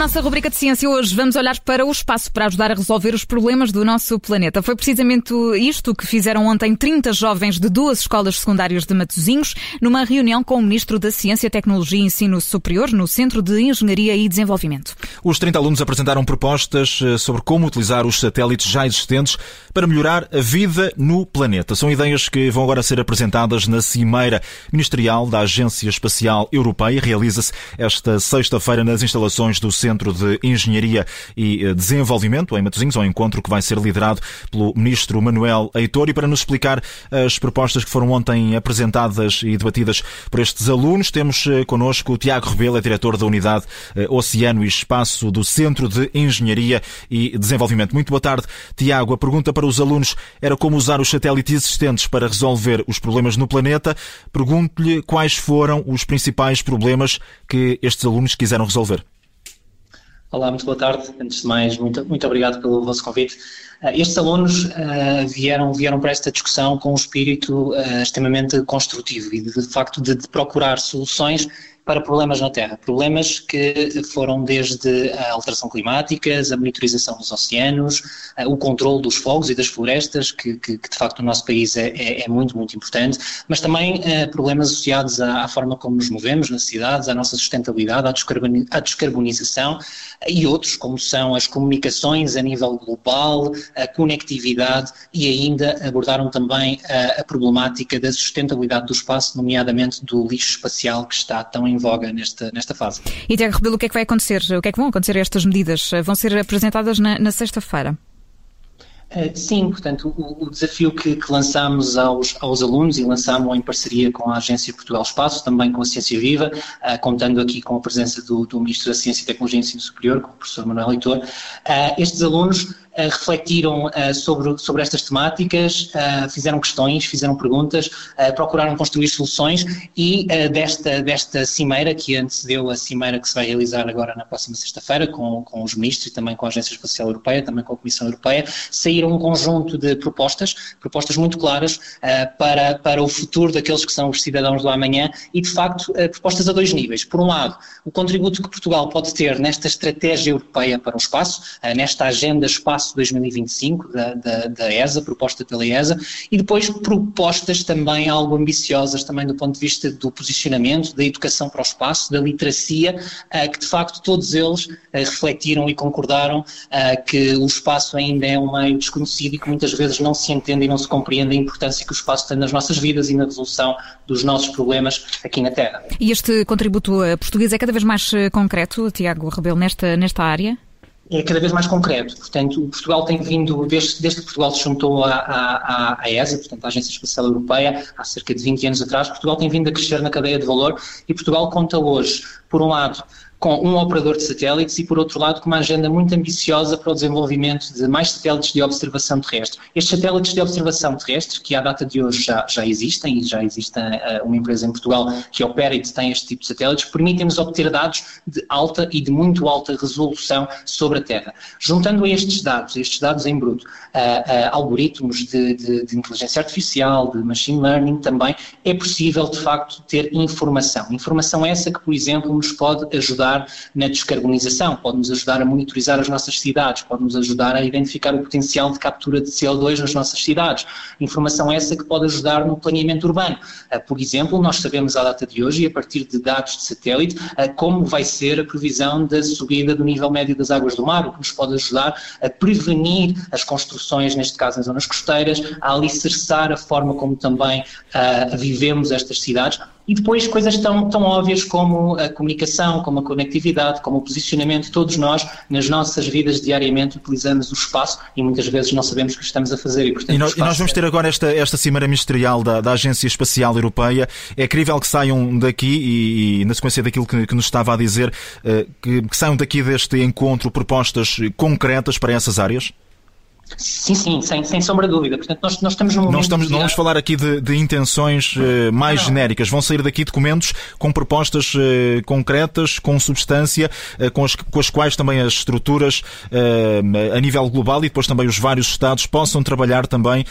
nossa rubrica de ciência hoje vamos olhar para o espaço para ajudar a resolver os problemas do nosso planeta. Foi precisamente isto que fizeram ontem 30 jovens de duas escolas secundárias de Matosinhos numa reunião com o Ministro da Ciência, Tecnologia e Ensino Superior no Centro de Engenharia e Desenvolvimento. Os 30 alunos apresentaram propostas eh, sobre como utilizar os satélites já existentes para melhorar a vida no planeta. São ideias que vão agora ser apresentadas na Cimeira Ministerial da Agência Espacial Europeia. Realiza-se esta sexta-feira nas instalações do Centro de Engenharia e eh, Desenvolvimento, em Matosinhos, ao encontro que vai ser liderado pelo Ministro Manuel Heitor. E para nos explicar as propostas que foram ontem apresentadas e debatidas por estes alunos, temos eh, connosco o Tiago Rebelo, é diretor da Unidade eh, Oceano e Espaço do Centro de Engenharia e Desenvolvimento. Muito boa tarde, Tiago. A pergunta para os alunos era como usar os satélites existentes para resolver os problemas no planeta. Pergunto-lhe quais foram os principais problemas que estes alunos quiseram resolver. Olá, muito boa tarde. Antes de mais, muito, muito obrigado pelo vosso convite. Uh, estes alunos uh, vieram, vieram para esta discussão com um espírito uh, extremamente construtivo e, de, de facto, de, de procurar soluções para problemas na Terra. Problemas que foram desde a alteração climática, a monitorização dos oceanos, o controle dos fogos e das florestas, que, que, que de facto no nosso país é, é, é muito, muito importante, mas também problemas associados à, à, forma como nos movemos nas cidades, à nossa sustentabilidade, à, descarboni à descarbonização e outros, como são as comunicações a nível global, a conectividade e ainda abordaram também a, a problemática da sustentabilidade do espaço, nomeadamente do lixo espacial que está tão em voga nesta, nesta fase. E Tiago Rebelo, o que é que vai acontecer? O que é que vão acontecer estas medidas? Vão ser apresentadas na, na sexta-feira? Uh, sim, portanto, o, o desafio que, que lançámos aos, aos, alunos e lançámos em parceria com a Agência Portugal Espaço, também com a Ciência Viva, uh, contando aqui com a presença do, do, Ministro da Ciência, Tecnologia e Ensino Superior, com o professor Manuel Leitor, uh, estes alunos eh, refletiram uh, sobre, sobre estas temáticas, uh, fizeram questões, fizeram perguntas, procuraram construir soluções e desta, desta cimeira, que antecedeu a cimeira que se vai realizar agora na próxima sexta-feira, com, com os ministros e também com a Agência Espacial Europeia, também com a Comissão Europeia, saíram um conjunto de propostas, propostas muito claras para, para o futuro daqueles que são os cidadãos do amanhã e, de facto, propostas a dois níveis. Por um lado, o contributo que Portugal pode ter nesta estratégia europeia para o espaço, nesta agenda espaço Espaço 2025 da, da, da, ESA, proposta pela ESA, e depois propostas também algo ambiciosas também do ponto de vista do posicionamento, da educação para o espaço, da literacia, uh, que de facto todos eles uh, refletiram e concordaram uh, que o espaço ainda é um meio desconhecido e que muitas vezes não se entende e não se compreende a importância que o espaço tem nas nossas vidas e na resolução dos nossos problemas aqui na Terra. E este contributo português é cada vez mais concreto, Tiago Rebelo, nesta, nesta área? É cada vez mais concreto. Portanto, Portugal tem vindo, desde, desde que Portugal se juntou à, à, à, ESA, portanto, à Agência Espacial Europeia, há cerca de 20 anos atrás, Portugal tem vindo a crescer na cadeia de valor e Portugal conta hoje, por um lado, com um operador de satélites e, por outro lado, com uma agenda muito ambiciosa para o desenvolvimento de mais satélites de observação terrestre. Estes satélites de observação terrestre, que à data de hoje já, já existem, e já existe uh, uma empresa em Portugal que opera e tem este tipo de satélites, permitem-nos obter dados de alta e de muito alta resolução sobre a Terra. Juntando a estes dados, estes dados em bruto, uh, uh, algoritmos de, de, de inteligência artificial, de machine learning também, é possível, de facto, ter informação. Informação essa que, por exemplo, nos pode ajudar ajudar na descarbonização, pode nos ajudar a monitorizar as nossas cidades, pode nos ajudar a identificar o potencial de captura de CO2 nas nossas cidades. Informação essa que pode ajudar no planeamento urbano. Ah, por exemplo, nós sabemos à data de hoje, e a partir de dados de satélite, ah, como vai ser a previsão da subida do nível médio das águas do mar, o que nos pode ajudar a prevenir as construções, neste caso em zonas costeiras, a alicerçar a forma como também uh, vivemos estas cidades e depois coisas tão, tão óbvias como a comunicação, como a conectividade, como o posicionamento, todos nós, nas nossas vidas diariamente, utilizamos o espaço e muitas vezes não sabemos o que estamos a fazer. E, portanto, e, nós, e nós, vamos ter agora esta, esta Cimeira Ministerial da, da Agência Espacial Europeia. É crível que saiam daqui, e, e na sequência daquilo que, que, nos estava a dizer, uh, que, que saiam daqui deste encontro propostas concretas para essas áreas? Sim, sim, sem, sem sombra de dúvida. Portanto, nós, nós estamos num momento. Não, estamos, de... não vamos falar aqui de, de intenções uh, mais não. genéricas. Vão sair daqui documentos com propostas uh, concretas, com substância, uh, com, as, com as quais também as estruturas a nível global e depois também os vários Estados possam trabalhar também,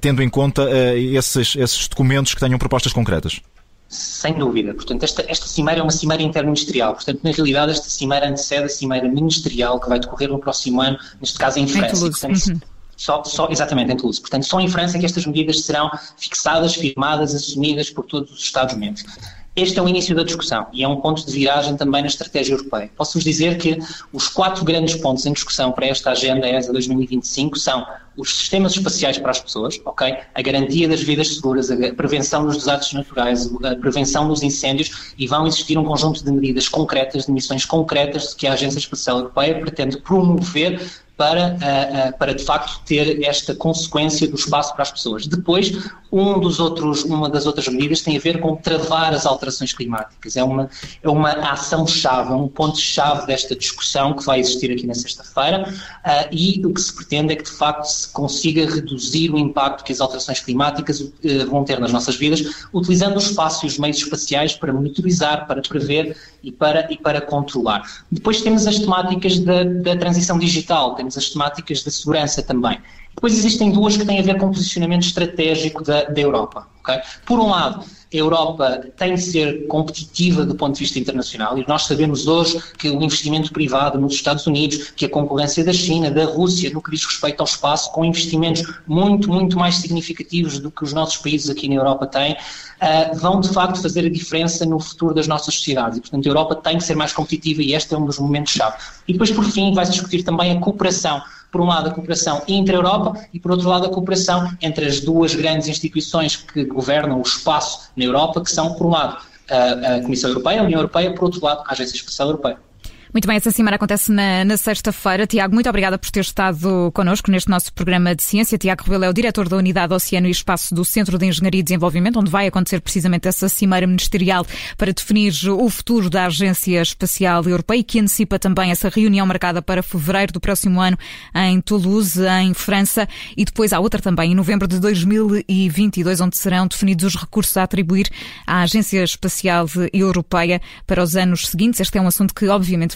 tendo em conta esses, esses documentos que tenham propostas concretas. Sem dúvida. Portanto, esta, esta cimeira é uma cimeira interministerial. Portanto, na realidade, esta cimeira antecede a cimeira ministerial que vai decorrer no próximo ano, neste caso em França. Em portanto, uhum. Só, só, exatamente, em Toulouse. Portanto, só em França é que estas medidas serão fixadas, firmadas, assumidas por todos os Estados-membros. Este é o início da discussão e é um ponto de viragem também na estratégia europeia. Posso-vos dizer que os quatro grandes pontos em discussão para esta agenda ESA 2025 são os sistemas espaciais para as pessoas, ok? A garantia das vidas seguras, a prevenção dos desastres naturais, a prevenção dos incêndios e vão existir um conjunto de medidas concretas, de missões concretas que a Agência Espacial Europeia pretende promover para, uh, uh, para de facto ter esta consequência do espaço para as pessoas. Depois, um dos outros, uma das outras medidas tem a ver com travar as alterações climáticas. É uma, é uma ação-chave, é um ponto-chave desta discussão que vai existir aqui na sexta-feira uh, e o que se pretende é que de facto se consiga reduzir o impacto que as alterações climáticas vão ter nas nossas vidas, utilizando o espaço e os meios espaciais para monitorizar, para prever e para, e para controlar. Depois temos as temáticas da, da transição digital, temos as temáticas da segurança também. Depois existem duas que têm a ver com o posicionamento estratégico da, da Europa. Okay? Por um lado, a Europa tem de ser competitiva do ponto de vista internacional e nós sabemos hoje que o investimento privado nos Estados Unidos, que a concorrência da China, da Rússia, no que diz respeito ao espaço, com investimentos muito, muito mais significativos do que os nossos países aqui na Europa têm, uh, vão de facto fazer a diferença no futuro das nossas sociedades. E, portanto, a Europa tem que ser mais competitiva e este é um dos momentos-chave. E depois, por fim, vai-se discutir também a cooperação por um lado a cooperação intra-Europa e por outro lado a cooperação entre as duas grandes instituições que governam o espaço na Europa, que são, por um lado, a, a Comissão Europeia, a União Europeia, por outro lado, a Agência Espacial Europeia. Muito bem, essa cimeira acontece na, na sexta-feira. Tiago, muito obrigada por ter estado connosco neste nosso programa de ciência. Tiago Rebelo é o diretor da Unidade Oceano e Espaço do Centro de Engenharia e Desenvolvimento, onde vai acontecer precisamente essa cimeira ministerial para definir o futuro da Agência Espacial Europeia, que antecipa também essa reunião marcada para fevereiro do próximo ano em Toulouse, em França, e depois há outra também em novembro de 2022, onde serão definidos os recursos a atribuir à Agência Espacial Europeia para os anos seguintes. Este é um assunto que, obviamente,